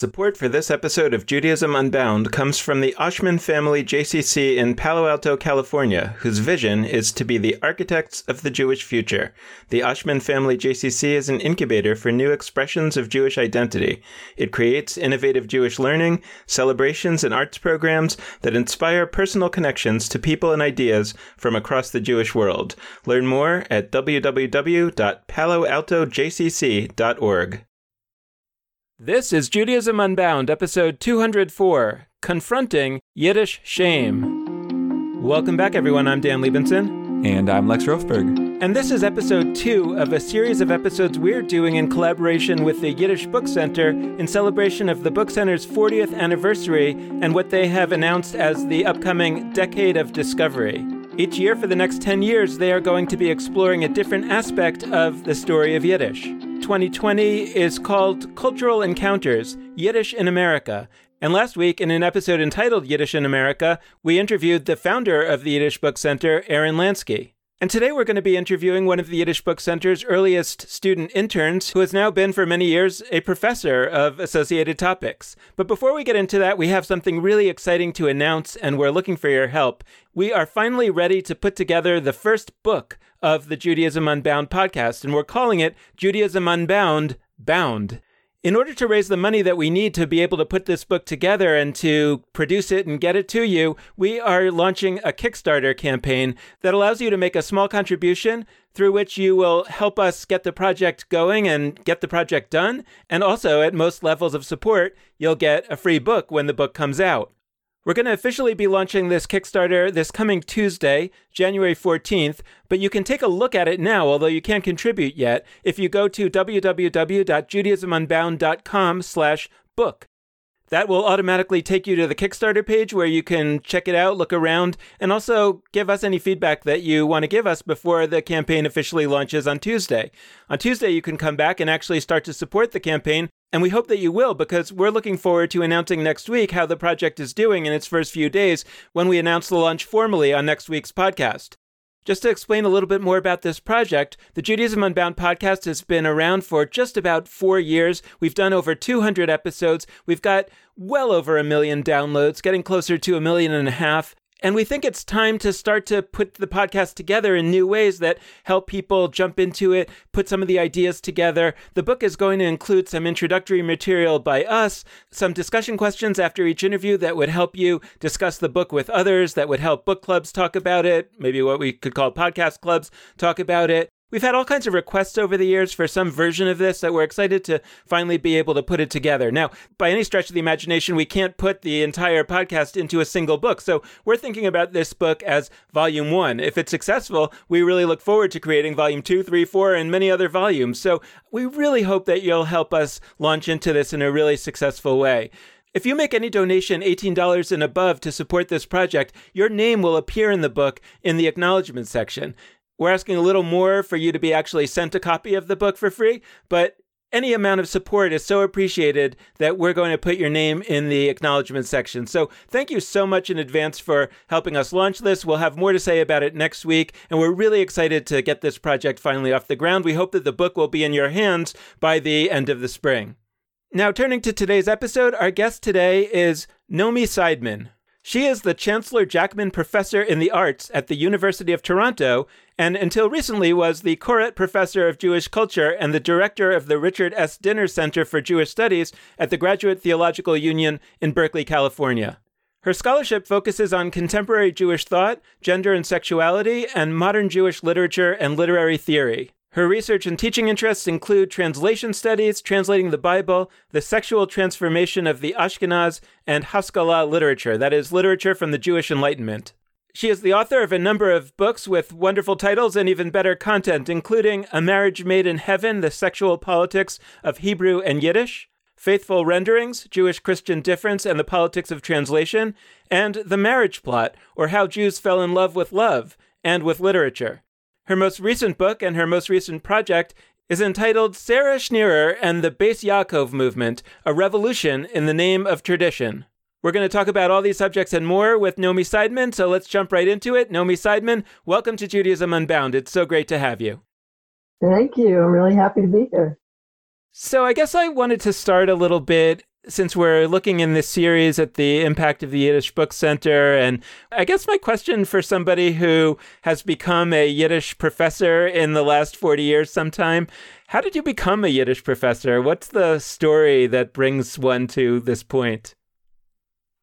Support for this episode of Judaism Unbound comes from the Oshman Family JCC in Palo Alto, California, whose vision is to be the architects of the Jewish future. The Oshman Family JCC is an incubator for new expressions of Jewish identity. It creates innovative Jewish learning, celebrations, and arts programs that inspire personal connections to people and ideas from across the Jewish world. Learn more at www.paloaltojcc.org. This is Judaism Unbound, episode 204 Confronting Yiddish Shame. Welcome back, everyone. I'm Dan Libenson. And I'm Lex Rofeberg. And this is episode two of a series of episodes we're doing in collaboration with the Yiddish Book Center in celebration of the Book Center's 40th anniversary and what they have announced as the upcoming Decade of Discovery. Each year for the next 10 years, they are going to be exploring a different aspect of the story of Yiddish. 2020 is called Cultural Encounters Yiddish in America. And last week, in an episode entitled Yiddish in America, we interviewed the founder of the Yiddish Book Center, Aaron Lansky. And today we're going to be interviewing one of the Yiddish Book Center's earliest student interns, who has now been for many years a professor of associated topics. But before we get into that, we have something really exciting to announce, and we're looking for your help. We are finally ready to put together the first book of the Judaism Unbound podcast, and we're calling it Judaism Unbound Bound. In order to raise the money that we need to be able to put this book together and to produce it and get it to you, we are launching a Kickstarter campaign that allows you to make a small contribution through which you will help us get the project going and get the project done. And also, at most levels of support, you'll get a free book when the book comes out. We're going to officially be launching this Kickstarter this coming Tuesday, January 14th, but you can take a look at it now, although you can't contribute yet, if you go to www.judaismunbound.com slash book. That will automatically take you to the Kickstarter page where you can check it out, look around, and also give us any feedback that you want to give us before the campaign officially launches on Tuesday. On Tuesday, you can come back and actually start to support the campaign and we hope that you will because we're looking forward to announcing next week how the project is doing in its first few days when we announce the launch formally on next week's podcast. Just to explain a little bit more about this project, the Judaism Unbound podcast has been around for just about four years. We've done over 200 episodes. We've got well over a million downloads, getting closer to a million and a half. And we think it's time to start to put the podcast together in new ways that help people jump into it, put some of the ideas together. The book is going to include some introductory material by us, some discussion questions after each interview that would help you discuss the book with others, that would help book clubs talk about it, maybe what we could call podcast clubs talk about it. We've had all kinds of requests over the years for some version of this that we're excited to finally be able to put it together. Now, by any stretch of the imagination, we can't put the entire podcast into a single book. So we're thinking about this book as volume one. If it's successful, we really look forward to creating volume two, three, four, and many other volumes. So we really hope that you'll help us launch into this in a really successful way. If you make any donation $18 and above to support this project, your name will appear in the book in the acknowledgement section. We're asking a little more for you to be actually sent a copy of the book for free, but any amount of support is so appreciated that we're going to put your name in the acknowledgement section. So thank you so much in advance for helping us launch this. We'll have more to say about it next week, and we're really excited to get this project finally off the ground. We hope that the book will be in your hands by the end of the spring. Now, turning to today's episode, our guest today is Nomi Seidman. She is the Chancellor Jackman Professor in the Arts at the University of Toronto, and until recently was the Koret Professor of Jewish Culture and the Director of the Richard S. Dinner Center for Jewish Studies at the Graduate Theological Union in Berkeley, California. Her scholarship focuses on contemporary Jewish thought, gender and sexuality, and modern Jewish literature and literary theory. Her research and teaching interests include translation studies, translating the Bible, the sexual transformation of the Ashkenaz, and Haskalah literature, that is, literature from the Jewish Enlightenment. She is the author of a number of books with wonderful titles and even better content, including A Marriage Made in Heaven The Sexual Politics of Hebrew and Yiddish, Faithful Renderings Jewish Christian Difference and the Politics of Translation, and The Marriage Plot, or How Jews Fell in Love with Love and with Literature. Her most recent book and her most recent project is entitled Sarah Schenirer and the Beis Yaakov Movement A Revolution in the Name of Tradition. We're going to talk about all these subjects and more with Nomi Seidman, so let's jump right into it. Nomi Seidman, welcome to Judaism Unbound. It's so great to have you. Thank you. I'm really happy to be here. So, I guess I wanted to start a little bit since we're looking in this series at the impact of the Yiddish Book Center, and I guess my question for somebody who has become a Yiddish professor in the last 40 years sometime, how did you become a Yiddish professor? What's the story that brings one to this point?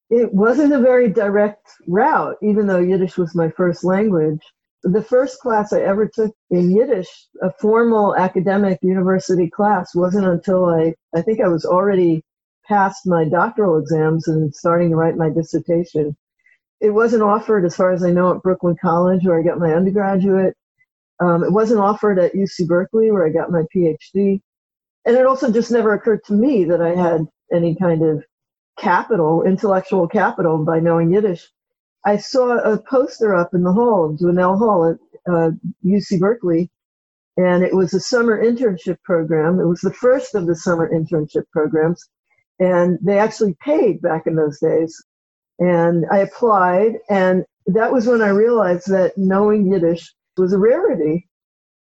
It wasn't a very direct route, even though Yiddish was my first language. The first class I ever took in Yiddish, a formal academic university class, wasn't until I, I think I was already passed my doctoral exams and starting to write my dissertation. It wasn't offered, as far as I know, at Brooklyn College, where I got my undergraduate. Um, it wasn't offered at UC Berkeley, where I got my PhD. And it also just never occurred to me that I had any kind of capital, intellectual capital, by knowing Yiddish. I saw a poster up in the hall, Dwinelle Hall at uh, UC Berkeley, and it was a summer internship program. It was the first of the summer internship programs and they actually paid back in those days. And I applied, and that was when I realized that knowing Yiddish was a rarity,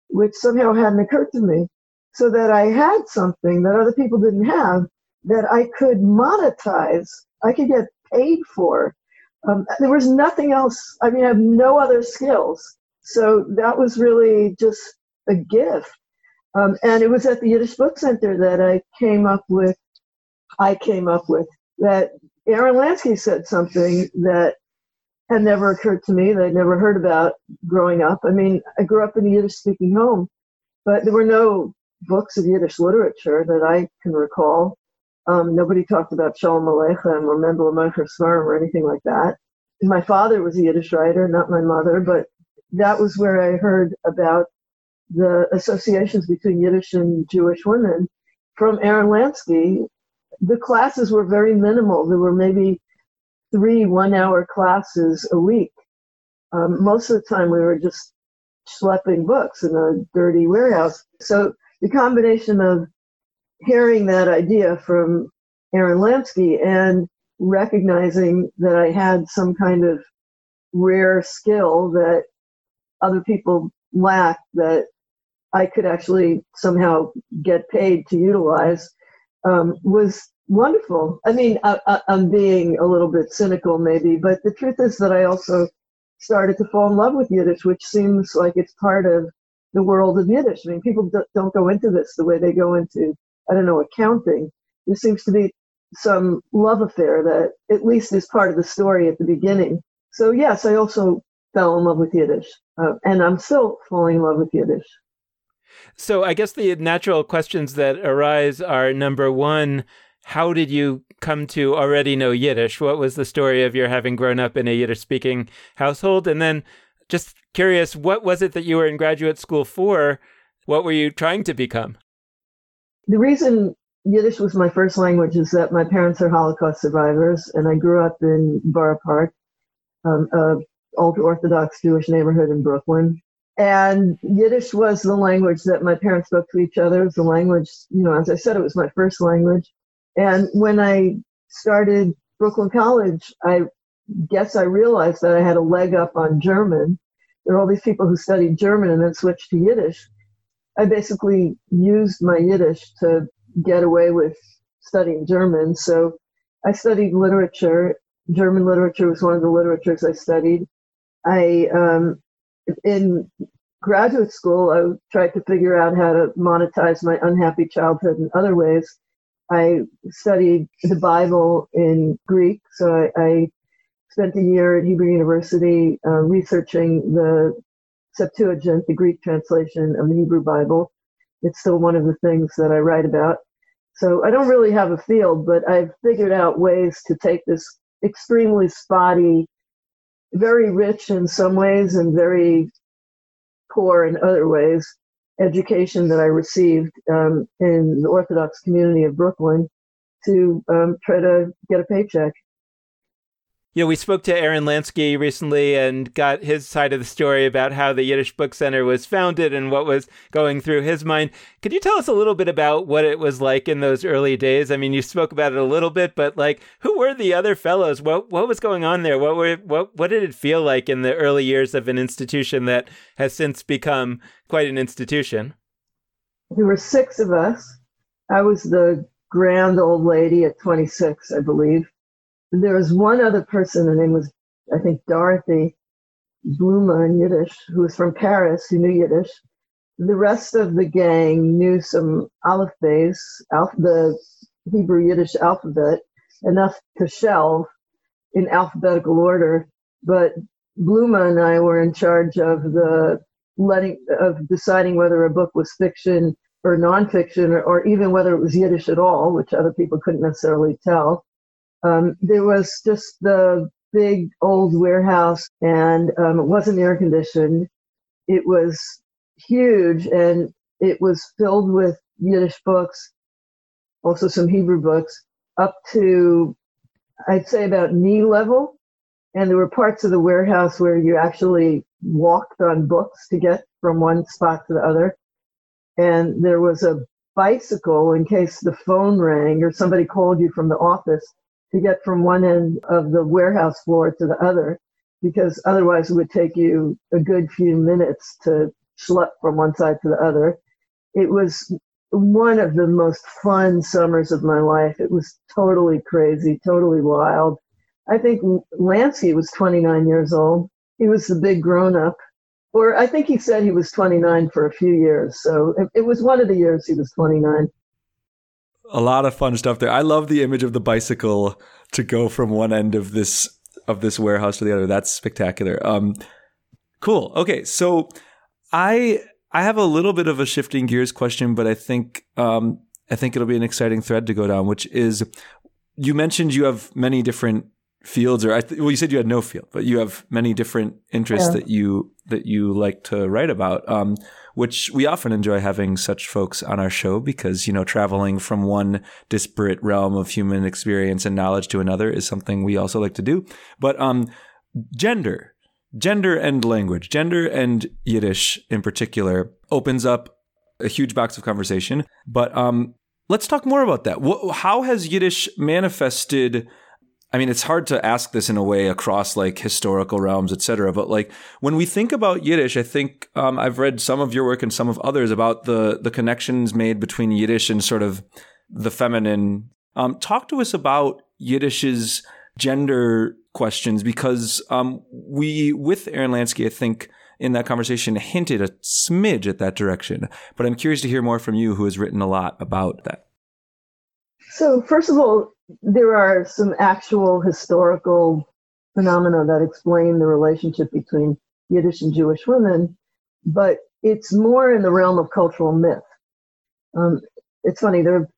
which somehow hadn't occurred to me. So that I had something that other people didn't have that I could monetize, I could get paid for. Um, there was nothing else. I mean, I have no other skills. So that was really just a gift. Um, and it was at the Yiddish Book Center that I came up with I came up with that Aaron Lansky said something that had never occurred to me that I'd never heard about growing up. I mean, I grew up in a Yiddish speaking home, but there were no books of Yiddish literature that I can recall. Um, nobody talked about Shalom Aleichem or Mendele Mocher Sforim or anything like that. My father was a Yiddish writer, not my mother, but that was where I heard about the associations between Yiddish and Jewish women from Aaron Lansky, the classes were very minimal. There were maybe three one hour classes a week. Um, most of the time, we were just schlepping books in a dirty warehouse. So the combination of hearing that idea from Aaron Lansky and recognizing that I had some kind of rare skill that other people lacked that I could actually somehow get paid to utilize um, was wonderful. I mean, I, am being a little bit cynical maybe, but the truth is that I also started to fall in love with Yiddish, which seems like it's part of the world of Yiddish. I mean, people don't go into this the way they go into, I don't know, accounting. There seems to be some love affair that at least is part of the story at the beginning. So, yes, I also fell in love with Yiddish, uh, and I'm still falling in love with Yiddish. So I guess the natural questions that arise are number one, how did you come to already know Yiddish? What was the story of your having grown up in a Yiddish speaking household? And then just curious, what was it that you were in graduate school for? What were you trying to become? The reason Yiddish was my first language is that my parents are Holocaust survivors, and I grew up in Borough Park, um, a ultra Orthodox Jewish neighborhood in Brooklyn and Yiddish was the language that my parents spoke to each other. It was the language, you know, as I said, it was my first language. And when I started Brooklyn College, I guess I realized that I had a leg up on German. There are all these people who studied German and then switched to Yiddish. I basically used my Yiddish to get away with studying German. So I studied literature. German literature was one of the literatures I studied. I um, in graduate school, I tried to figure out how to monetize my unhappy childhood in other ways. I studied the Bible in Greek, so I, I spent a year at Hebrew University uh, researching the Septuagint, the Greek translation of the Hebrew Bible. It's still one of the things that I write about. So I don't really have a field, but I've figured out ways to take this extremely spotty very rich in some ways and very poor in other ways education that I received um, in the Orthodox community of Brooklyn to um, try to get a paycheck. Yeah, we spoke to Aaron Lansky recently and got his side of the story about how the Yiddish Book Center was founded and what was going through his mind. Could you tell us a little bit about what it was like in those early days? I mean, you spoke about it a little bit, but like, who were the other fellows? What what was going on there? What were what what did it feel like in the early years of an institution that has since become quite an institution? There were six of us. I was the grand old lady at 26, I believe. There was one other person, her name was, I think, Dorothy Bluma in Yiddish, who was from Paris, who knew Yiddish. The rest of the gang knew some alphabets, alph- the Hebrew Yiddish alphabet, enough to shelve in alphabetical order. But Bluma and I were in charge of the letting of deciding whether a book was fiction or nonfiction, or, or even whether it was Yiddish at all, which other people couldn't necessarily tell. Um, there was just the big old warehouse, and um, it wasn't air conditioned. It was huge, and it was filled with Yiddish books, also some Hebrew books, up to I'd say about knee level. And there were parts of the warehouse where you actually walked on books to get from one spot to the other. And there was a bicycle in case the phone rang or somebody called you from the office to get from one end of the warehouse floor to the other, because otherwise it would take you a good few minutes to schlep from one side to the other. It was one of the most fun summers of my life. It was totally crazy, totally wild. I think Lansky was 29 years old. He was the big grown up. Or I think he said he was 29 for a few years. So it, it was one of the years he was 29 a lot of fun stuff there. I love the image of the bicycle to go from one end of this of this warehouse to the other. That's spectacular. Um, cool. Okay, so I I have a little bit of a shifting gears question, but I think um, I think it'll be an exciting thread to go down, which is you mentioned you have many different fields, or th- well, you said you had no field, but you have many different interests yeah. that you that you like to write about. Um, which we often enjoy having such folks on our show because, you know, traveling from one disparate realm of human experience and knowledge to another is something we also like to do. But um, gender, gender and language, gender and Yiddish in particular opens up a huge box of conversation. But um, let's talk more about that. How has Yiddish manifested? I mean, it's hard to ask this in a way across like historical realms, et cetera. But like when we think about Yiddish, I think um, I've read some of your work and some of others about the the connections made between Yiddish and sort of the feminine. Um, talk to us about Yiddish's gender questions because um, we, with Aaron Lansky, I think in that conversation hinted a smidge at that direction. But I'm curious to hear more from you, who has written a lot about that. So, first of all, there are some actual historical phenomena that explain the relationship between Yiddish and Jewish women, but it's more in the realm of cultural myth. Um, it's funny, there,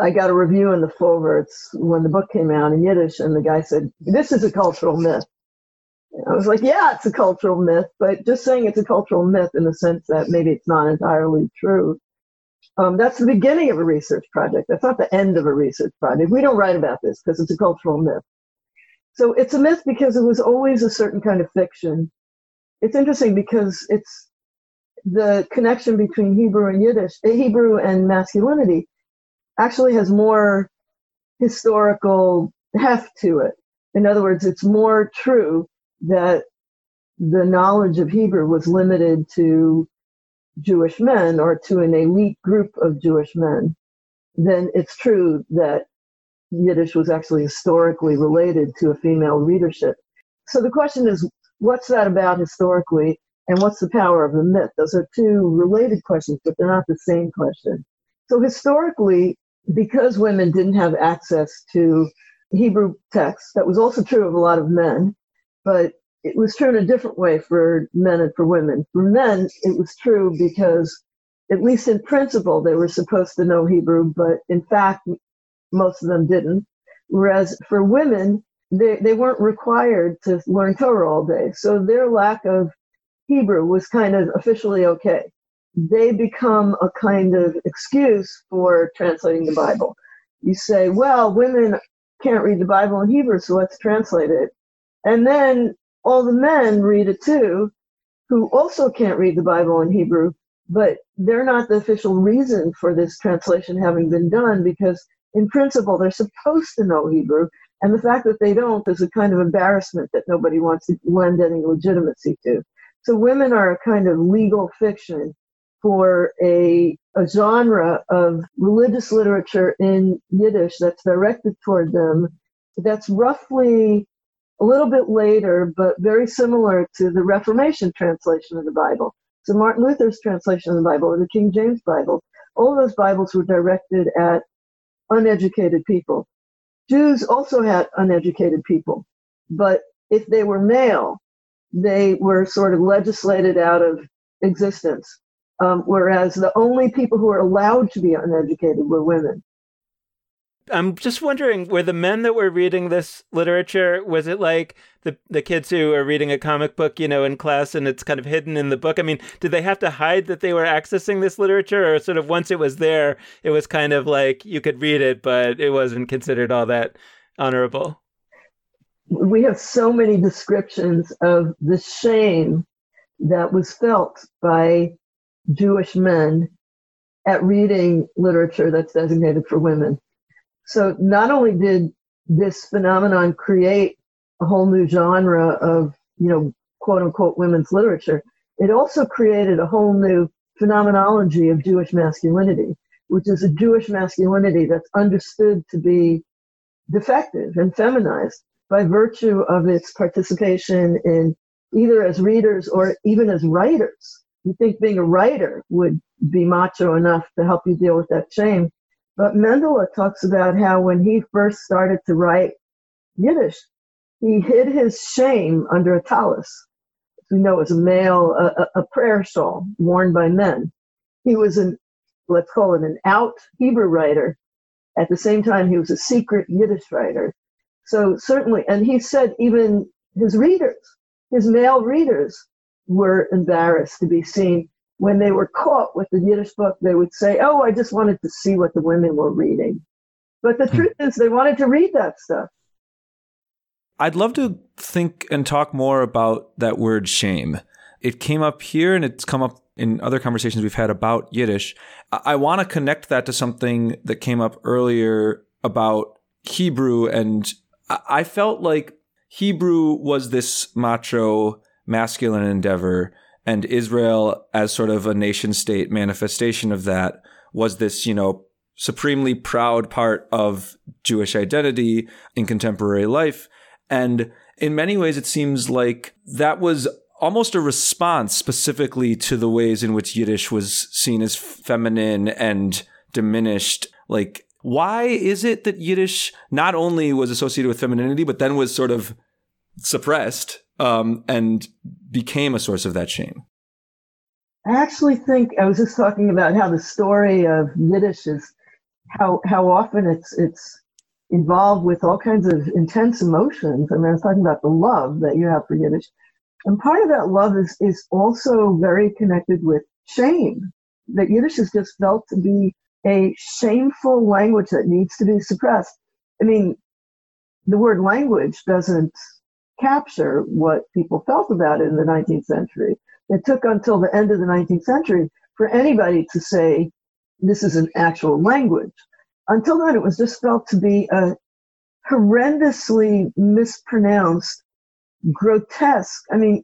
I got a review in the Forverts when the book came out in Yiddish, and the guy said, This is a cultural myth. I was like, Yeah, it's a cultural myth, but just saying it's a cultural myth in the sense that maybe it's not entirely true um, that's the beginning of a research project. That's not the end of a research project. We don't write about this because it's a cultural myth. So it's a myth because it was always a certain kind of fiction. It's interesting because it's the connection between Hebrew and Yiddish, eh, Hebrew and masculinity, actually has more historical heft to it. In other words, it's more true that the knowledge of Hebrew was limited to Jewish men or to an elite group of Jewish men, then it's true that Yiddish was actually historically related to a female readership. So the question is, what's that about historically, and what's the power of the myth? Those are two related questions, but they're not the same question. So historically, because women didn't have access to Hebrew texts, that was also true of a lot of men, but it was true in a different way for men and for women. For men, it was true because, at least in principle, they were supposed to know Hebrew, but in fact, most of them didn't. Whereas for women, they, they weren't required to learn Torah all day. So their lack of Hebrew was kind of officially okay. They become a kind of excuse for translating the Bible. You say, well, women can't read the Bible in Hebrew, so let's translate it. And then all the men read it too, who also can't read the Bible in Hebrew, but they're not the official reason for this translation having been done because, in principle, they're supposed to know Hebrew. And the fact that they don't is a kind of embarrassment that nobody wants to lend any legitimacy to. So women are a kind of legal fiction for a, a genre of religious literature in Yiddish that's directed toward them. That's roughly a little bit later, but very similar to the Reformation translation of the Bible. So Martin Luther's translation of the Bible or the King James Bible, all those Bibles were directed at uneducated people. Jews also had uneducated people, but if they were male, they were sort of legislated out of existence. Um, whereas the only people who were allowed to be uneducated were women. I'm just wondering, were the men that were reading this literature, was it like the the kids who are reading a comic book, you know, in class and it's kind of hidden in the book? I mean, did they have to hide that they were accessing this literature or sort of once it was there, it was kind of like you could read it, but it wasn't considered all that honorable? We have so many descriptions of the shame that was felt by Jewish men at reading literature that's designated for women so not only did this phenomenon create a whole new genre of, you know, quote unquote women's literature, it also created a whole new phenomenology of Jewish masculinity, which is a Jewish masculinity that's understood to be defective and feminized by virtue of its participation in either as readers or even as writers. You think being a writer would be macho enough to help you deal with that shame. But Mendele talks about how when he first started to write Yiddish, he hid his shame under a tallis. We know as a male, a, a prayer shawl worn by men. He was an, let's call it an out Hebrew writer. At the same time, he was a secret Yiddish writer. So certainly, and he said even his readers, his male readers, were embarrassed to be seen when they were caught with the Yiddish book, they would say, Oh, I just wanted to see what the women were reading. But the hmm. truth is, they wanted to read that stuff. I'd love to think and talk more about that word shame. It came up here and it's come up in other conversations we've had about Yiddish. I, I want to connect that to something that came up earlier about Hebrew. And I, I felt like Hebrew was this macho, masculine endeavor and Israel as sort of a nation state manifestation of that was this, you know, supremely proud part of Jewish identity in contemporary life. And in many ways, it seems like that was almost a response specifically to the ways in which Yiddish was seen as feminine and diminished. Like, why is it that Yiddish not only was associated with femininity, but then was sort of suppressed um, and became a source of that shame? I actually think I was just talking about how the story of Yiddish is how how often it's it's involved with all kinds of intense emotions. I mean, I was talking about the love that you have for Yiddish, and part of that love is is also very connected with shame. That Yiddish is just felt to be a shameful language that needs to be suppressed. I mean, the word language doesn't capture what people felt about it in the 19th century. It took until the end of the 19th century for anybody to say this is an actual language. Until then, it was just felt to be a horrendously mispronounced, grotesque. I mean,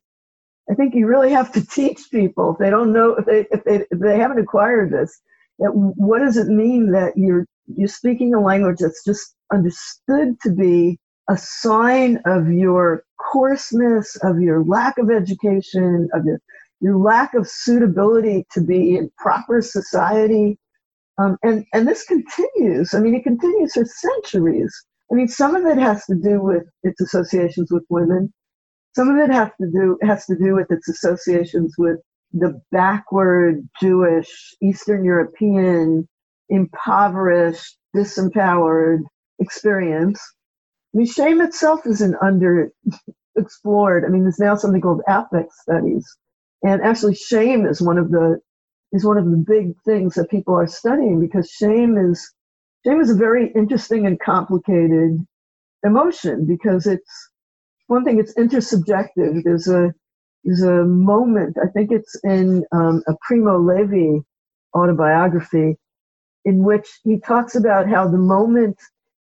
I think you really have to teach people if they don't know if they if they if they haven't acquired this. What does it mean that you're you're speaking a language that's just understood to be a sign of your coarseness, of your lack of education, of your, your lack of suitability to be in proper society. Um, and, and this continues. I mean, it continues for centuries. I mean, some of it has to do with its associations with women. Some of it has to do has to do with its associations with the backward Jewish, Eastern European, impoverished, disempowered experience. I mean, shame itself is an underexplored. I mean, there's now something called affect studies, and actually, shame is one of the is one of the big things that people are studying because shame is shame is a very interesting and complicated emotion because it's one thing it's intersubjective. There's a there's a moment I think it's in um, a Primo Levi autobiography in which he talks about how the moment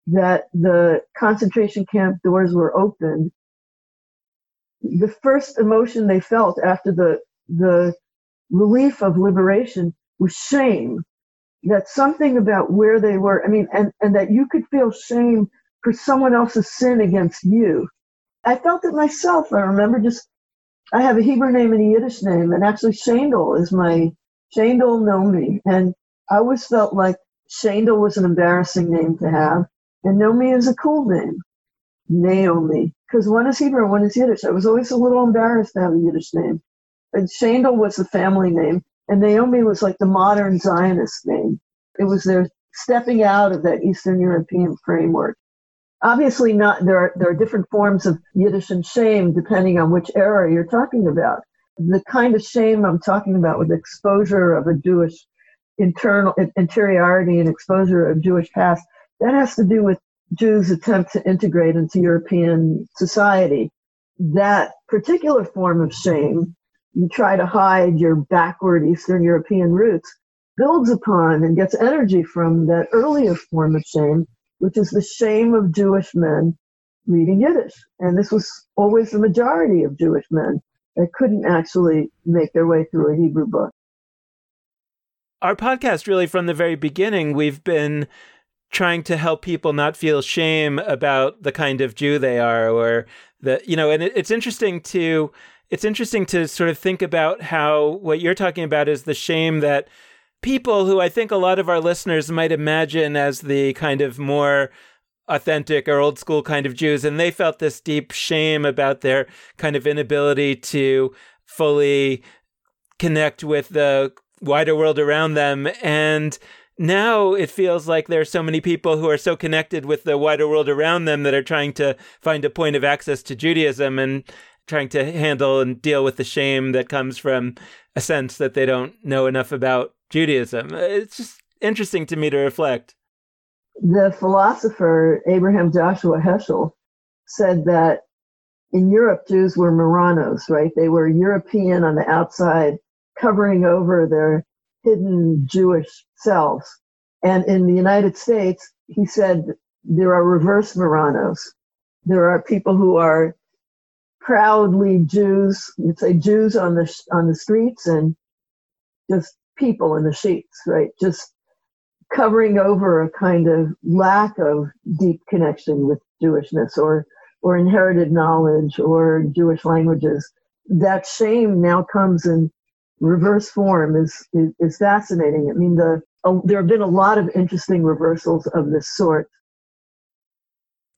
that the concentration camp doors were opened, the first emotion they felt after the the relief of liberation was shame. That something about where they were, I mean, and, and that you could feel shame for someone else's sin against you. I felt it myself. I remember just, I have a Hebrew name and a Yiddish name, and actually Shandel is my, Shandel Nomi. And I always felt like Shandel was an embarrassing name to have, and Naomi is a cool name. Naomi, because one is Hebrew, one is Yiddish. I was always a little embarrassed to have a Yiddish name. And Shandel was the family name, and Naomi was like the modern Zionist name. It was their stepping out of that Eastern European framework. Obviously, not there are there are different forms of Yiddish and shame depending on which era you're talking about. The kind of shame I'm talking about with exposure of a Jewish internal interiority and exposure of Jewish past, that has to do with Jews' attempt to integrate into European society. That particular form of shame, you try to hide your backward Eastern European roots, builds upon and gets energy from that earlier form of shame, which is the shame of Jewish men reading Yiddish. And this was always the majority of Jewish men that couldn't actually make their way through a Hebrew book. Our podcast, really, from the very beginning, we've been trying to help people not feel shame about the kind of Jew they are, or the, you know, and it, it's interesting to. It's interesting to sort of think about how what you're talking about is the shame that people who I think a lot of our listeners might imagine as the kind of more authentic or old school kind of Jews, and they felt this deep shame about their kind of inability to fully connect with the wider world around them. And now it feels like there are so many people who are so connected with the wider world around them that are trying to find a point of access to Judaism and trying to handle and deal with the shame that comes from a sense that they don't know enough about Judaism. Uh, it's just interesting to me to reflect. The philosopher Abraham Joshua Heschel said that in Europe, Jews were Marranos, right? They were European on the outside, covering over their hidden Jewish selves. And in the United States, he said there are reverse Marranos. There are people who are proudly Jews, you'd say Jews on the on the streets and just people in the sheets, right? Just covering over a kind of lack of deep connection with Jewishness or or inherited knowledge or Jewish languages. That shame now comes in reverse form is is, is fascinating. I mean, the uh, there have been a lot of interesting reversals of this sort.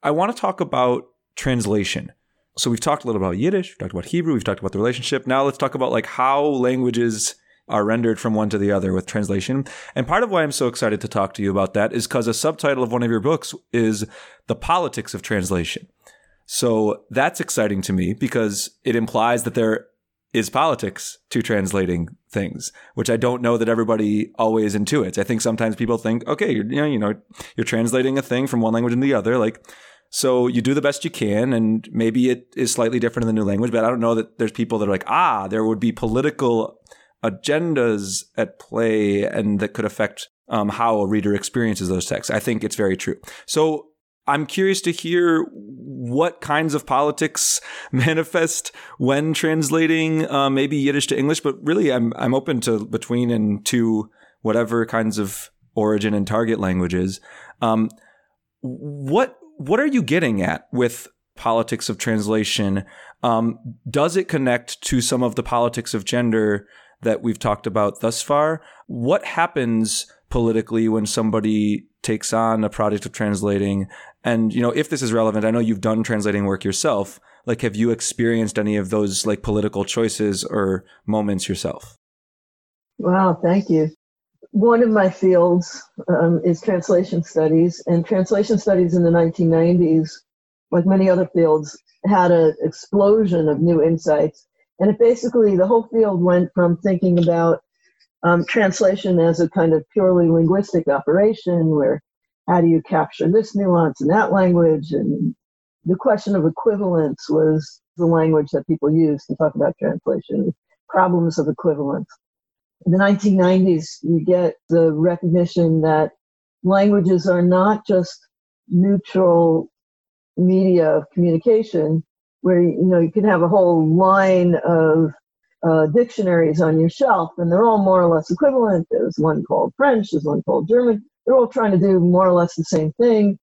I want to talk about translation. So we've talked a little about Yiddish, we've talked about Hebrew, we've talked about the relationship. Now let's talk about like how languages are rendered from one to the other with translation. And part of why I'm so excited to talk to you about that is because a subtitle of one of your books is The Politics of Translation. So that's exciting to me because it implies that there is politics to translating things, which I don't know that everybody always intuits. I think sometimes people think, okay, you know, you know, you're translating a thing from one language into the other, like, so you do the best you can, and maybe it is slightly different in the new language, but I don't know that there's people that are like, ah, there would be political agendas at play and that could affect um, how a reader experiences those texts. I think it's very true. So I'm curious to hear what kinds of politics manifest when translating uh, maybe Yiddish to English, but really I'm I'm open to between and to whatever kinds of origin and target languages. Um, what what are you getting at with politics of translation? Um, does it connect to some of the politics of gender that we've talked about thus far? What happens politically when somebody takes on a project of translating and you know if this is relevant i know you've done translating work yourself. Like have you experienced any of those like political choices or moments yourself? Wow thank you. One of my fields um, is translation studies and translation studies in the 1990s like many other fields had an explosion of new insights. And it basically the whole field went from thinking about um, translation as a kind of purely linguistic operation where how do you capture this nuance in that language and the question of equivalence was the language that people used to talk about translation problems of equivalence in the 1990s you get the recognition that languages are not just neutral media of communication where you know you can have a whole line of uh, dictionaries on your shelf, and they're all more or less equivalent. There's one called French, there's one called German. They're all trying to do more or less the same thing.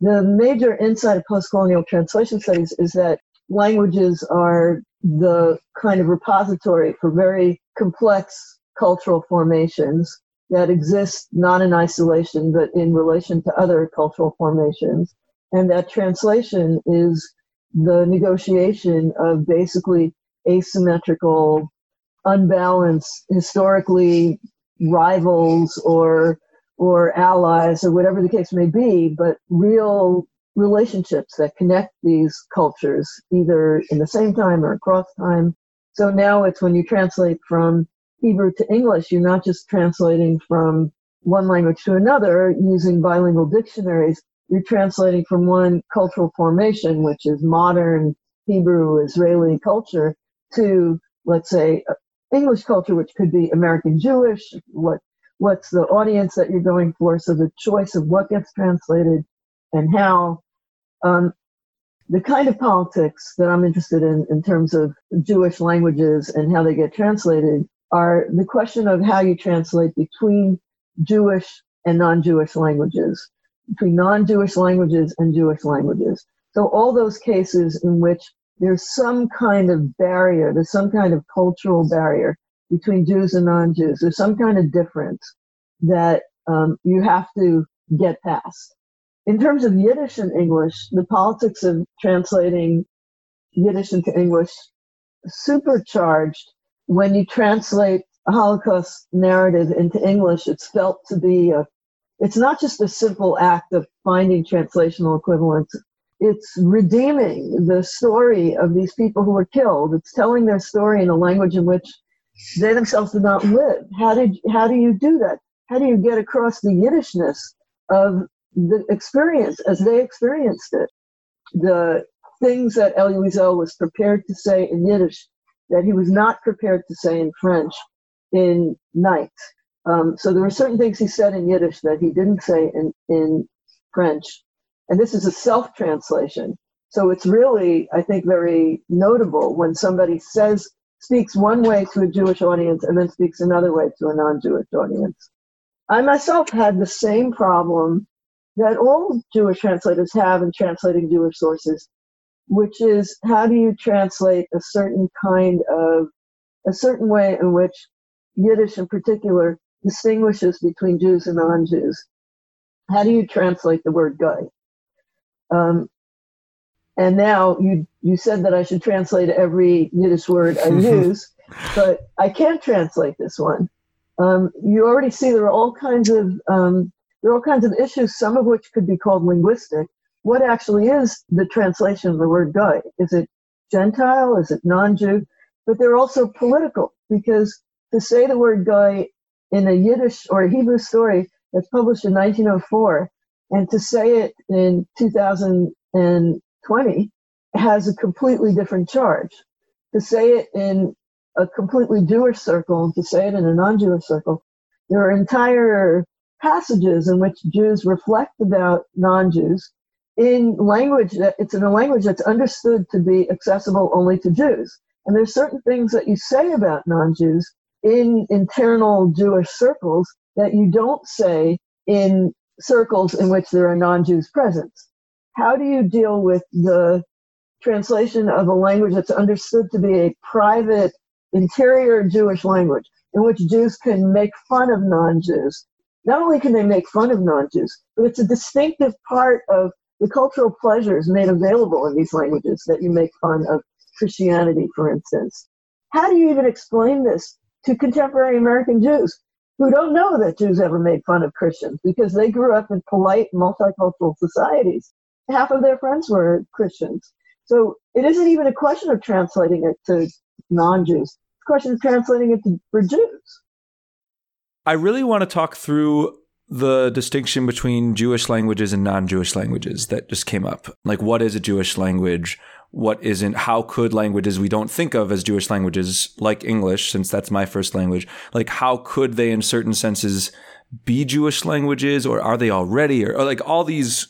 The major insight of post-colonial translation studies is that languages are the kind of repository for very complex cultural formations that exist not in isolation but in relation to other cultural formations. And that translation is the negotiation of basically asymmetrical, unbalanced, historically rivals or or allies or whatever the case may be, but real relationships that connect these cultures either in the same time or across time. So now it's when you translate from Hebrew to English, you're not just translating from one language to another using bilingual dictionaries. You're translating from one cultural formation, which is modern Hebrew Israeli culture, to, let's say, uh, English culture, which could be American Jewish, what what's the audience that you're going for, so the choice of what gets translated and how. Um, the kind of politics that I'm interested in, in terms of Jewish languages and how they get translated, are the question of how you translate between Jewish and non-Jewish languages, between non-Jewish languages and Jewish languages. So all those cases in which there's some kind of barrier, there's some kind of cultural barrier between Jews and non-Jews. There's some kind of difference that um, you have to get past. In terms of Yiddish and English, the politics of translating Yiddish into English supercharged when you translate a Holocaust narrative into English. It's felt to be a, it's not just a simple act of finding translational equivalents. It's redeeming the story of these people who were killed. It's telling their story in a language in which they themselves did not live. How did how do you do that? How do you get across the Yiddishness of the experience as they experienced it? The things that Elie Wiesel was prepared to say in Yiddish that he was not prepared to say in French in Night. Um, so there were certain things he said in Yiddish that he didn't say in, in French. And this is a self translation. So it's really, I think, very notable when somebody says speaks one way to a Jewish audience and then speaks another way to a non-Jewish audience. I myself had the same problem that all Jewish translators have in translating Jewish sources, which is how do you translate a certain kind of, a certain way in which Yiddish in particular distinguishes between Jews and non-Jews. How do you translate the word goy? Um, and now you you said that I should translate every Yiddish word I use, but I can't translate this one. Um, you already see there are all kinds of um, there are all kinds of issues, some of which could be called linguistic. What actually is the translation of the word goy? Is it Gentile? Is it non-Jew? But they're also political because to say the word goy in a Yiddish or a Hebrew story that's published in 1904 and to say it in 2000 and 20 has a completely different charge. To say it in a completely Jewish circle to say it in a non Jewish circle, there are entire passages in which Jews reflect about non Jews in language that it's in a language that's understood to be accessible only to Jews. And there's certain things that you say about non Jews in internal Jewish circles that you don't say in circles in which there are non Jews present how do you deal with the translation of a language that's understood to be a private interior Jewish language in which Jews can make fun of non-Jews. Not only can they make fun of non-Jews, but it's a distinctive part of the cultural pleasures made available in these languages that you make fun of Christianity, for instance. How do you even explain this to contemporary American Jews who don't know that Jews ever made fun of Christians because they grew up in polite multicultural societies half of their friends were Christians. So it isn't even a question of translating it to non-Jews. It's a question of translating it to, for Jews. I really want to talk through the distinction between Jewish languages and non-Jewish languages that just came up. Like what is a Jewish language? What isn't? How could languages we don't think of as Jewish languages, like English, since that's my first language, like how could they in certain senses be Jewish languages or are they already or, or like all these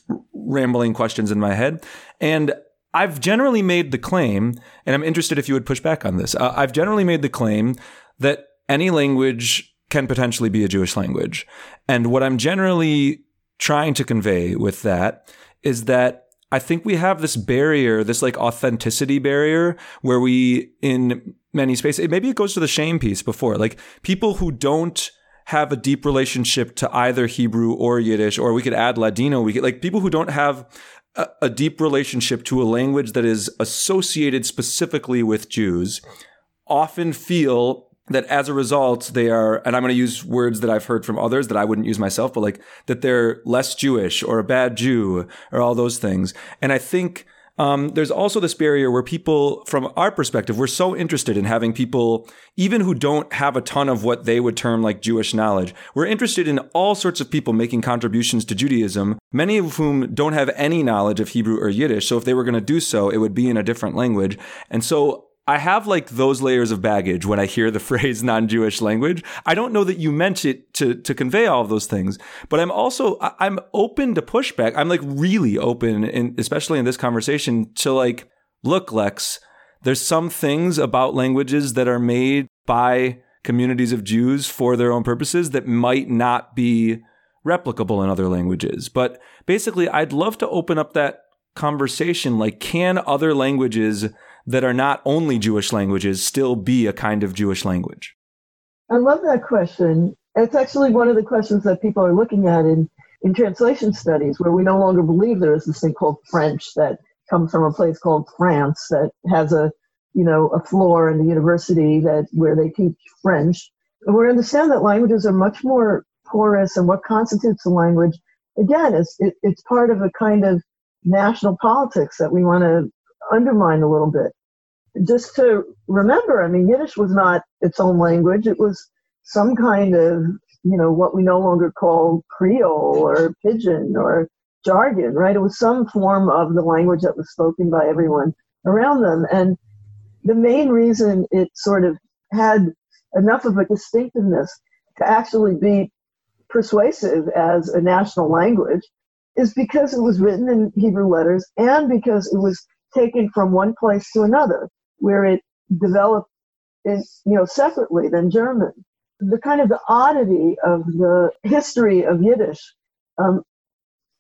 rambling questions in my head. And I've generally made the claim, and I'm interested if you would push back on this. Uh, I've generally made the claim that any language can potentially be a Jewish language. And what I'm generally trying to convey with that is that I think we have this barrier, this like authenticity barrier where we in many spaces, maybe it goes to the shame piece before, like people who don't have a deep relationship to either Hebrew or Yiddish, or we could add Ladino. We could like people who don't have a, a deep relationship to a language that is associated specifically with Jews often feel that as a result they are and i'm going to use words that i've heard from others that i wouldn't use myself but like that they're less jewish or a bad jew or all those things and i think um, there's also this barrier where people, from our perspective, we're so interested in having people, even who don't have a ton of what they would term like Jewish knowledge, we're interested in all sorts of people making contributions to Judaism, many of whom don't have any knowledge of Hebrew or Yiddish. So if they were going to do so, it would be in a different language. And so I have like those layers of baggage when I hear the phrase non-Jewish language. I don't know that you meant it to to convey all of those things, but I'm also I'm open to pushback. I'm like really open, and especially in this conversation, to like look, Lex. There's some things about languages that are made by communities of Jews for their own purposes that might not be replicable in other languages. But basically, I'd love to open up that conversation. Like, can other languages that are not only Jewish languages still be a kind of Jewish language? I love that question. It's actually one of the questions that people are looking at in, in translation studies, where we no longer believe there is this thing called French that comes from a place called France that has a you know a floor in the university that where they teach French. And we understand that languages are much more porous, and what constitutes a language, again, is it, it's part of a kind of national politics that we want to undermined a little bit. Just to remember, I mean, Yiddish was not its own language. It was some kind of, you know, what we no longer call Creole or Pidgin or jargon, right? It was some form of the language that was spoken by everyone around them. And the main reason it sort of had enough of a distinctiveness to actually be persuasive as a national language is because it was written in Hebrew letters and because it was taken from one place to another, where it developed in, you know, separately than German. The kind of the oddity of the history of Yiddish um,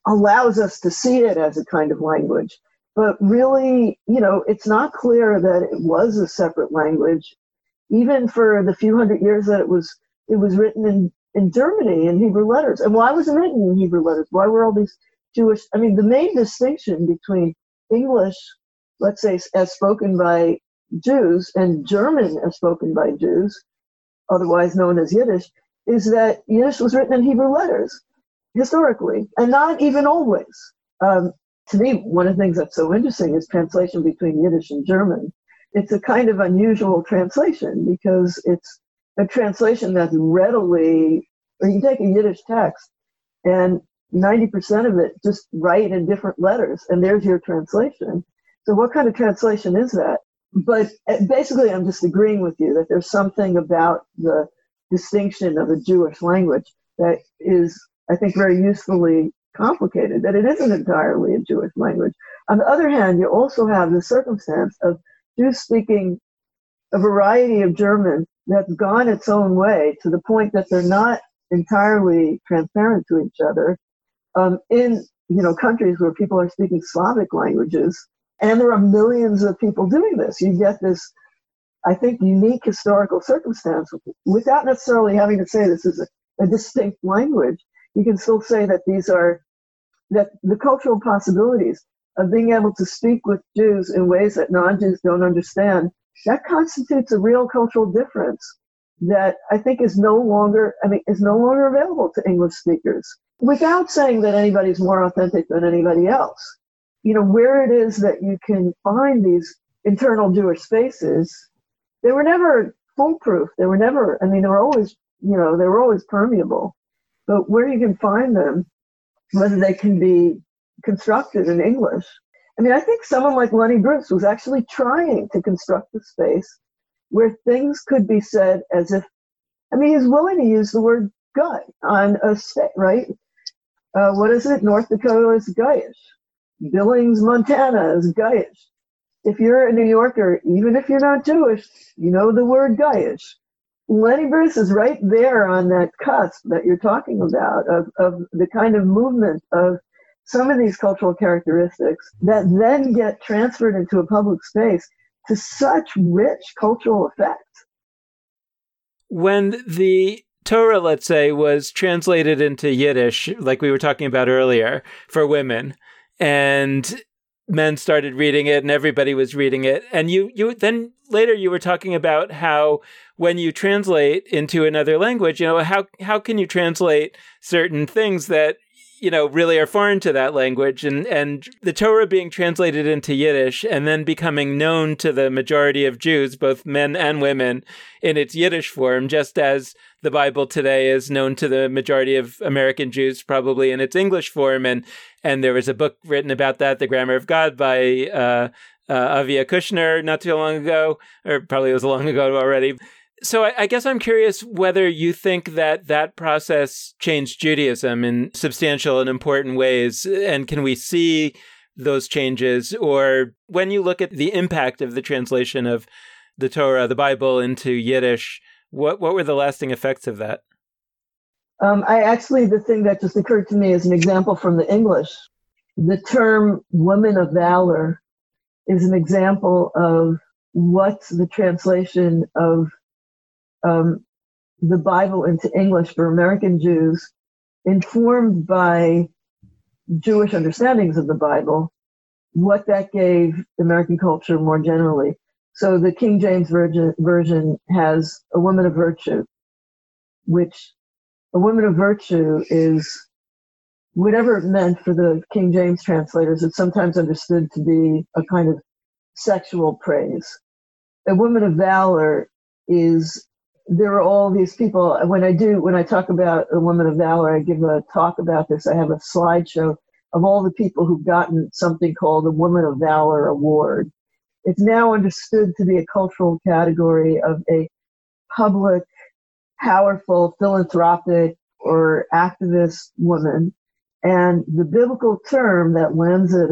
allows us to see it as a kind of language. But really, you know, it's not clear that it was a separate language, even for the few hundred years that it was it was written in, in Germany in Hebrew letters. And why was it written in Hebrew letters? Why were all these Jewish? I mean, the main distinction between English let's say, as spoken by Jews and German as spoken by Jews, otherwise known as Yiddish, is that Yiddish was written in Hebrew letters historically, and not even always. Um, to me, one of the things that's so interesting is translation between Yiddish and German. It's a kind of unusual translation because it's a translation that's readily, or you take a Yiddish text and 90% of it just write in different letters, and there's your translation. So what kind of translation is that? But uh, basically, I'm just agreeing with you that there's something about the distinction of a Jewish language that is, I think, very usefully complicated, that it isn't entirely a Jewish language. On the other hand, you also have the circumstance of Jews speaking a variety of German that's gone its own way to the point that they're not entirely transparent to each other um, in you know countries where people are speaking Slavic languages and there are millions of people doing this. You get this, I think, unique historical circumstance without necessarily having to say this is a, a distinct language. You can still say that these are, that the cultural possibilities of being able to speak with Jews in ways that non Jews don't understand, that constitutes a real cultural difference that I think is no longer, I mean, is no longer available to English speakers without saying that anybody's more authentic than anybody else you know, where it is that you can find these internal Jewish spaces, they were never foolproof. They were never, I mean, they were always, you know, they were always permeable. But where you can find them, whether they can be constructed in English. I mean, I think someone like Lenny Bruce was actually trying to construct a space where things could be said as if, I mean, he's willing to use the word gut on a state, right? Uh, what is it? North Dakota is Goyish. Billings, Montana is Goyish. if you're a New Yorker, even if you're not Jewish, you know the word Goyish. Lenny Bruce is right there on that cusp that you're talking about of, of the kind of movement of some of these cultural characteristics that then get transferred into a public space to such rich cultural effect. When the Torah, let's say, was translated into Yiddish, like we were talking about earlier, for women, and men started reading it and everybody was reading it. And you, you then later you were talking about how when you translate into another language, you know, how how can you translate certain things that you know, really are foreign to that language. And, and the Torah being translated into Yiddish and then becoming known to the majority of Jews, both men and women, in its Yiddish form, just as the Bible today is known to the majority of American Jews, probably in its English form. And, and there was a book written about that, The Grammar of God by, uh, uh, Aviya Kushner not too long ago, or probably it was long ago already. So I, I, guess I'm curious whether you think that that process changed Judaism in substantial and important ways, and can we see those changes, or when you look at the impact of the translation of the Torah, the Bible, into Yiddish, what what were the lasting effects of that? Um, I actually, the thing that just occurred to me as an example from the English, the term "woman of valor" is an example of what the translation of um, the Bible into English for American Jews, informed by Jewish understandings of the Bible, what that gave American culture more generally. So the King James version, version has a woman of virtue, which a woman of virtue is whatever it meant for the King James translators, it's sometimes understood to be a kind of sexual praise. A woman of valor is there are all these people. When I do, when I talk about a woman of valor, I give a talk about this. I have a slideshow of all the people who've gotten something called a Woman of Valor Award. It's now understood to be a cultural category of a public, powerful, philanthropic, or activist woman. And the biblical term that lends it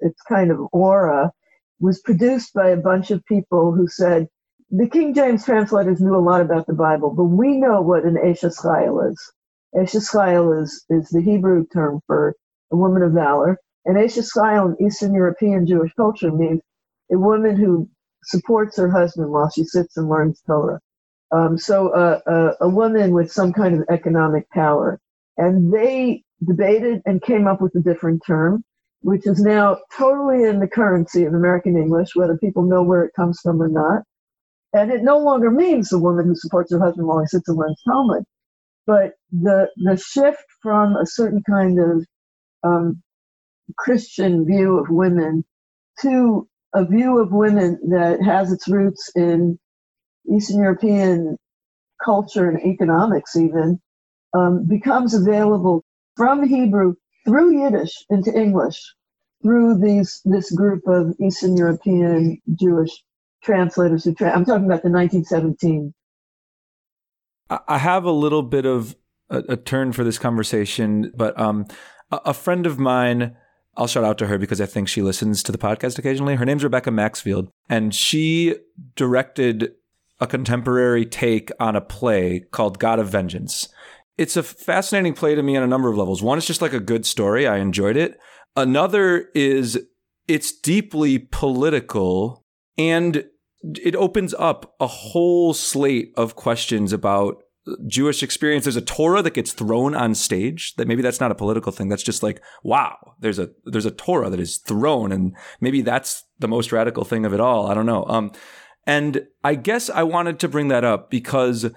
its kind of aura was produced by a bunch of people who said, the King James translators knew a lot about the Bible, but we know what an Eshes is. Eshes is, is the Hebrew term for a woman of valor. And Eshes in Eastern European Jewish culture means a woman who supports her husband while she sits and learns Torah. Um, so uh, a woman with some kind of economic power. And they debated and came up with a different term, which is now totally in the currency of American English, whether people know where it comes from or not. And it no longer means the woman who supports her husband while he sits and learns Talmud. But the, the shift from a certain kind of um, Christian view of women to a view of women that has its roots in Eastern European culture and economics, even, um, becomes available from Hebrew through Yiddish into English through these this group of Eastern European Jewish translators who tra- I'm talking about the 1917. I have a little bit of a, a turn for this conversation, but um, a, a, friend of mine, I'll shout out to her because I think she listens to the podcast occasionally. Her name's Rebecca Maxfield, and she directed a contemporary take on a play called God of Vengeance. It's a fascinating play to me on a number of levels. One, it's just like a good story. I enjoyed it. Another is it's deeply political and it opens up a whole slate of questions about Jewish experience. There's a Torah that gets thrown on stage. That maybe that's not a political thing. That's just like, wow, there's a there's a Torah that is thrown, and maybe that's the most radical thing of it all. I don't know. Um, and I guess I wanted to bring that up because,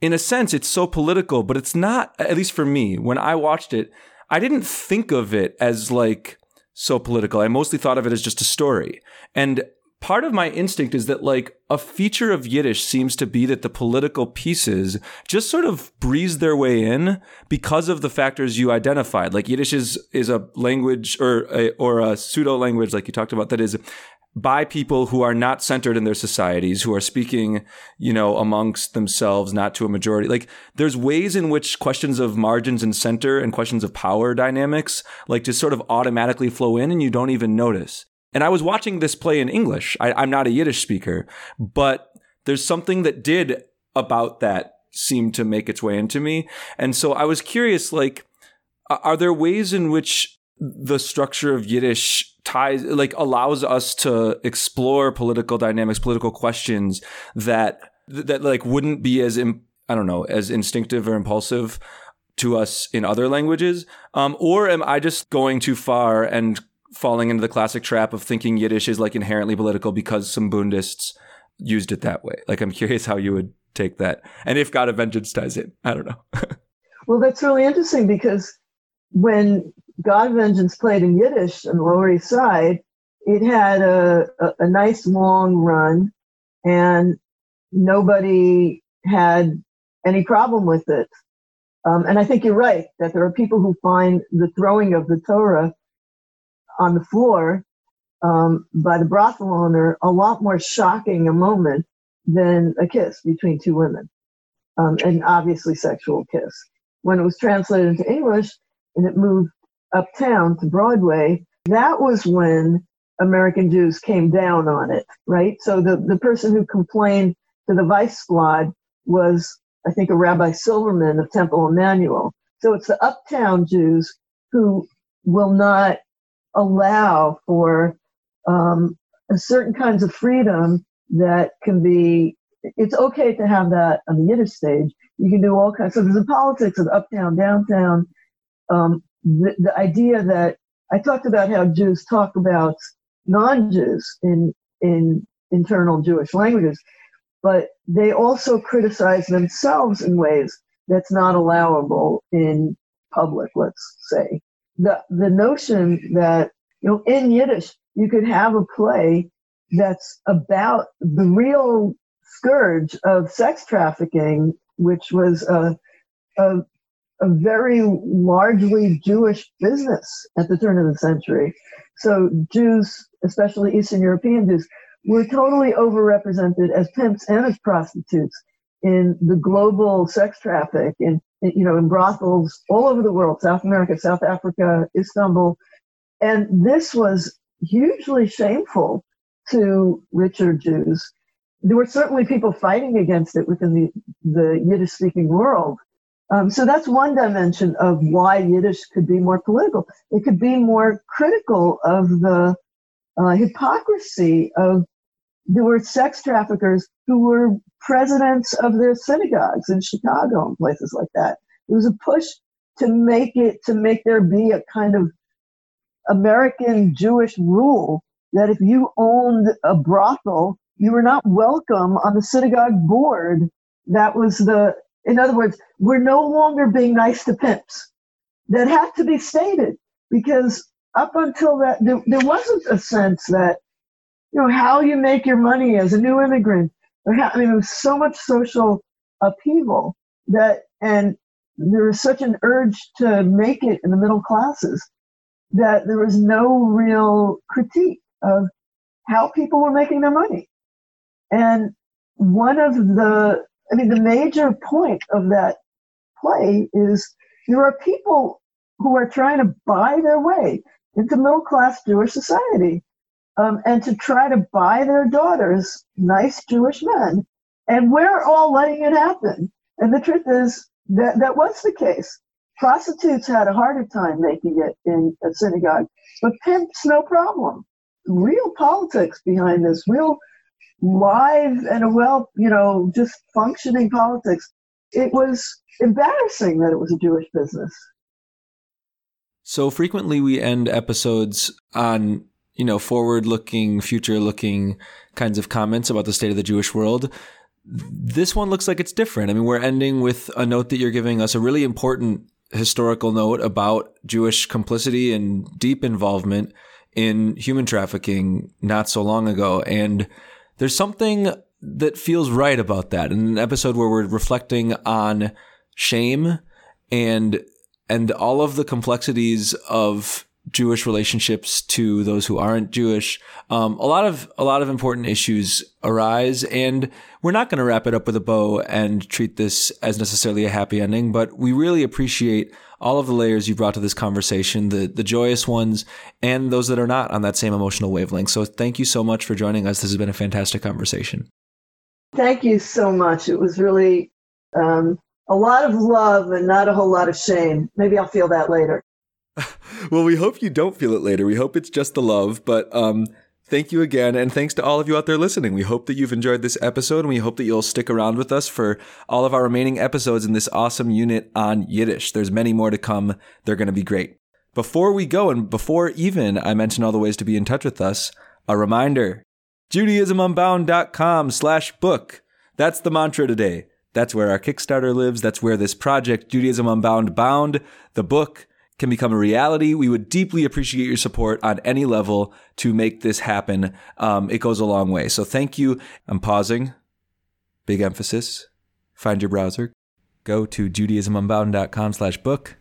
in a sense, it's so political, but it's not. At least for me, when I watched it, I didn't think of it as like so political. I mostly thought of it as just a story. And part of my instinct is that like a feature of Yiddish seems to be that the political pieces just sort of breeze their way in because of the factors you identified. Like Yiddish is is a language or a, or a pseudo language, like you talked about, that is by people who are not centered in their societies, who are speaking, you know, amongst themselves, not to a majority. Like there's ways in which questions of margins and center and questions of power dynamics, like just sort of automatically flow in and you don't even notice. And I was watching this play in English. I, I'm not a Yiddish speaker, but there's something that did about that seem to make its way into me. And so I was curious, like, are there ways in which the structure of Yiddish ties, like, allows us to explore political dynamics, political questions that, that like wouldn't be as, I don't know, as instinctive or impulsive to us in other languages? Um, or am I just going too far and falling into the classic trap of thinking Yiddish is like inherently political because some Bundists used it that way? Like, I'm curious how you would take that. And if God of Vengeance ties in, I don't know. well, that's really interesting because when God of Vengeance played in Yiddish on the Lower East Side, it had a, a, a nice long run and nobody had any problem with it. Um, and I think you're right that there are people who find the throwing of the Torah on the floor um, by the brothel owner a lot more shocking a moment than a kiss between two women, um, an obviously sexual kiss. When it was translated into English and it moved uptown to Broadway, that was when American Jews came down on it, right? So the, the person who complained to the Vice Squad was, I think, a Rabbi Silverman of Temple Emanu-El. So it's the uptown Jews who will not allow for um, certain kinds of freedom that can be it's okay to have that on the Yiddish stage. You can do all kinds. So there's a politics of uptown, downtown. Um, the, the idea that I talked about how Jews talk about non-Jews in in internal Jewish languages, but they also criticize themselves in ways that's not allowable in public. Let's say the the notion that you know in Yiddish you could have a play that's about the real scourge of sex trafficking, which was a, a, a very largely Jewish business at the turn of the century. So Jews, especially Eastern European Jews, were totally overrepresented as pimps and as prostitutes in the global sex traffic in you know in brothels all over the world south america south africa istanbul and this was hugely shameful to richer Jews. There were certainly people fighting against it within the, the Yiddish speaking world. Um, so that's one dimension of why Yiddish could be more political. It could be more critical of the uh, hypocrisy of there were sex traffickers who were presidents of their synagogues in Chicago and places like that. There was a push to make it to make there be a kind of American Jewish rule that if you owned a brothel, you were not welcome on the synagogue board. That was the, in other words, we're no longer being nice to pimps. That had to be stated because up until that, there, there wasn't a sense that, you know, how you make your money as a new immigrant. I mean, there was so much social upheaval that, and there was such an urge to make it in the middle classes that there was no real critique of how people were making their money. And one of the, I mean, the major point of that play is there are people who are trying to buy their way into middle class Jewish society um, and to try to buy their daughters nice Jewish men. And we're all letting it happen. And the truth is that that was the case. Prostitutes had a harder time making it in a synagogue, but pimps, no problem real politics behind this, real live and a well, you know, just functioning politics. It was embarrassing that it was a Jewish business. So frequently we end episodes on, you know, forward looking, future looking kinds of comments about the state of the Jewish world. This one looks like it's different. I mean, we're ending with a note that you're giving us a really important historical note about Jewish complicity and deep involvement in human trafficking not so long ago. And there's something that feels right about that. In an episode where we're reflecting on shame and and all of the complexities of Jewish relationships to those who aren't Jewish. Um, a lot of a lot of important issues arise, and we're not going to wrap it up with a bow and treat this as necessarily a happy ending. But we really appreciate all of the layers you brought to this conversation, the the joyous ones, and those that are not on that same emotional wavelength. So thank you so much for joining us. This has been a fantastic conversation. Thank you so much. It was really um, a lot of love and not a whole lot of shame. Maybe I'll feel that later. well, we hope you don't feel it later. We hope it's just the love. But um, thank you again. And thanks to all of you out there listening. We hope that you've enjoyed this episode and we hope that you'll stick around with us for all of our remaining episodes in this awesome unit on Yiddish. There's many more to come. They're going to be great. Before we go, and before even I mention all the ways to be in touch with us, a reminder JudaismUnbound.com slash book. That's the mantra today. That's where our Kickstarter lives. That's where this project, Judaism Unbound Bound, the book, can become a reality. We would deeply appreciate your support on any level to make this happen. Um, it goes a long way. So thank you. I'm pausing. Big emphasis. Find your browser. Go to judaismunbound.com slash book.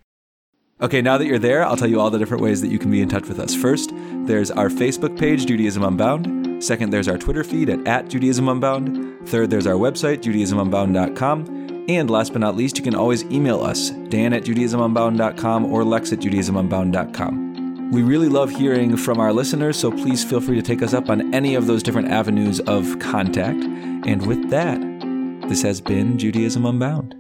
Okay, now that you're there, I'll tell you all the different ways that you can be in touch with us. First, there's our Facebook page, Judaism Unbound. Second, there's our Twitter feed at, at Judaism Unbound. Third, there's our website, judaismunbound.com. And last but not least, you can always email us, dan at judaismunbound.com or lex at judaismunbound.com. We really love hearing from our listeners, so please feel free to take us up on any of those different avenues of contact. And with that, this has been Judaism Unbound.